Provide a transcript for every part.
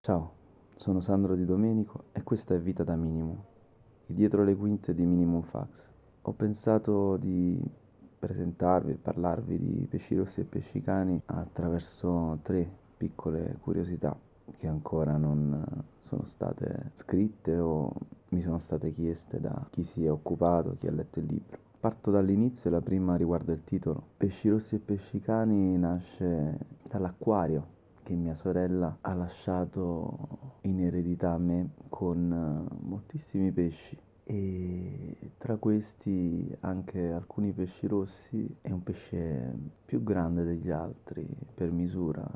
Ciao, sono Sandro Di Domenico e questa è Vita da Minimum, dietro le quinte di Minimum Fax. Ho pensato di presentarvi e parlarvi di pesci rossi e pesci cani attraverso tre piccole curiosità che ancora non sono state scritte o mi sono state chieste da chi si è occupato, chi ha letto il libro. Parto dall'inizio, la prima riguarda il titolo. Pesci rossi e pesci cani nasce dall'acquario che mia sorella ha lasciato in eredità a me con eh, moltissimi pesci e tra questi anche alcuni pesci rossi e un pesce più grande degli altri per misura,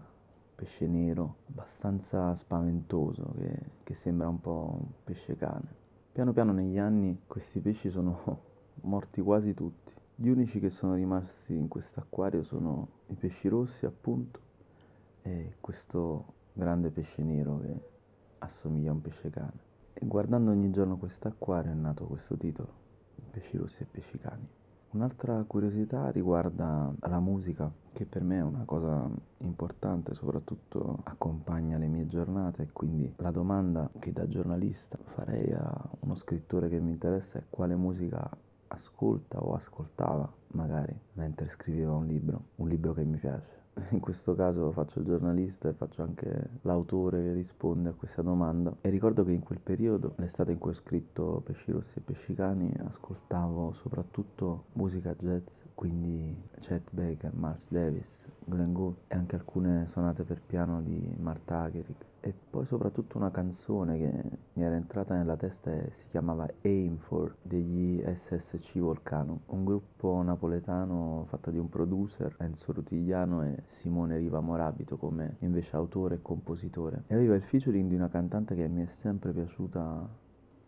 pesce nero, abbastanza spaventoso che, che sembra un po' un pesce cane. Piano piano negli anni questi pesci sono morti quasi tutti. Gli unici che sono rimasti in quest'acquario sono i pesci rossi appunto e questo grande pesce nero che assomiglia a un pesce cane. E guardando ogni giorno quest'acquario è nato questo titolo, Pesci rossi e pesci cani. Un'altra curiosità riguarda la musica, che per me è una cosa importante, soprattutto accompagna le mie giornate e quindi la domanda che da giornalista farei a uno scrittore che mi interessa è quale musica ascolta o ascoltava magari mentre scriveva un libro, un libro che mi piace. In questo caso faccio il giornalista e faccio anche l'autore che risponde a questa domanda. E ricordo che in quel periodo, l'estate in cui ho scritto Pesci Rossi e Pesci Cani, ascoltavo soprattutto musica jazz, quindi Chet Baker, Miles Davis, Glenn Gould e anche alcune sonate per piano di Marta Agerik e poi soprattutto una canzone che mi era entrata nella testa e si chiamava Aim For degli SSC Volcano, un gruppo napoletano fatto di un producer, Enzo Rutigliano e Simone Riva Morabito come invece autore e compositore. E aveva il featuring di una cantante che mi è sempre piaciuta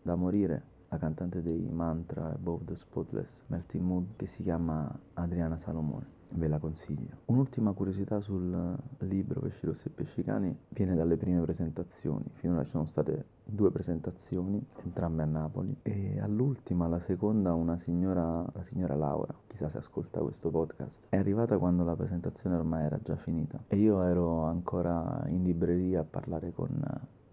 da morire, la cantante dei Mantra Above the Spotless Melting Mood che si chiama Adriana Salomone ve la consiglio. Un'ultima curiosità sul libro Pesci Rossi e Pesci Cani viene dalle prime presentazioni. Finora ci sono state due presentazioni, entrambe a Napoli, e all'ultima, la seconda, una signora, la signora Laura, chissà se ascolta questo podcast, è arrivata quando la presentazione ormai era già finita e io ero ancora in libreria a parlare con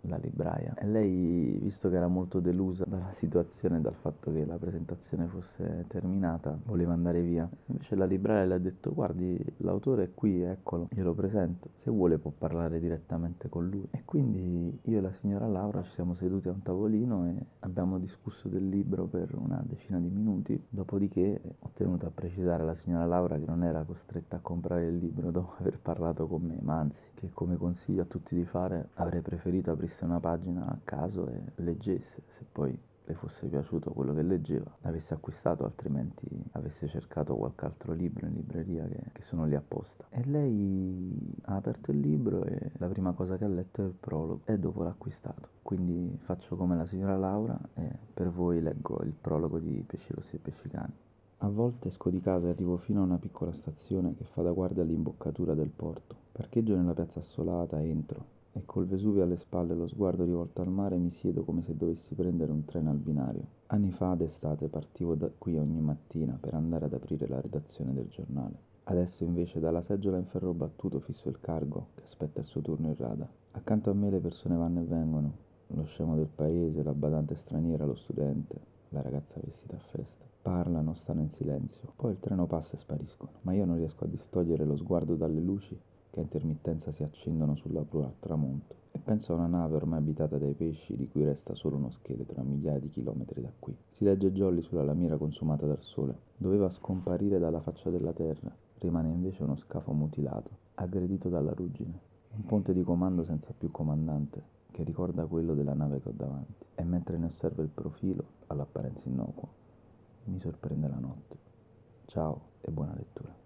la libraia e lei, visto che era molto delusa dalla situazione, dal fatto che la presentazione fosse terminata, voleva andare via. Invece la libraia le ha detto guardi l'autore è qui, eccolo, glielo presento, se vuole può parlare direttamente con lui. E quindi io e la signora Laura ci siamo seduti a un tavolino e abbiamo discusso del libro per una decina di minuti, dopodiché ho tenuto a precisare alla signora Laura che non era costretta a comprare il libro dopo aver parlato con me, ma anzi che come consiglio a tutti di fare avrei preferito aprisse una pagina a caso e leggesse, se poi le fosse piaciuto quello che leggeva, l'avesse acquistato, altrimenti avesse cercato qualche altro libro in libreria che, che, sono lì apposta. E lei ha aperto il libro e la prima cosa che ha letto è il prologo e dopo l'ha acquistato. Quindi faccio come la signora Laura e per voi leggo il prologo di Pesci Rossi e Pesci Cani. A volte esco di casa e arrivo fino a una piccola stazione che fa da guardia all'imboccatura del porto. Parcheggio nella piazza assolata e entro e col Vesuvio alle spalle e lo sguardo rivolto al mare mi siedo come se dovessi prendere un treno al binario. Anni fa d'estate partivo da qui ogni mattina per andare ad aprire la redazione del giornale. Adesso invece dalla seggiola in ferro battuto fisso il cargo che aspetta il suo turno in rada. Accanto a me le persone vanno e vengono, lo scemo del paese, la badante straniera, lo studente, la ragazza vestita a festa. Parlano, stanno in silenzio, poi il treno passa e spariscono, ma io non riesco a distogliere lo sguardo dalle luci che a intermittenza si accendono sulla prua al tramonto, e penso a una nave ormai abitata dai pesci di cui resta solo uno scheletro a migliaia di chilometri da qui. Si legge Jolly sulla lamiera consumata dal sole. Doveva scomparire dalla faccia della terra, rimane invece uno scafo mutilato, aggredito dalla ruggine. Un ponte di comando senza più comandante, che ricorda quello della nave che ho davanti. E mentre ne osservo il profilo, all'apparenza innocuo, mi sorprende la notte. Ciao e buona lettura.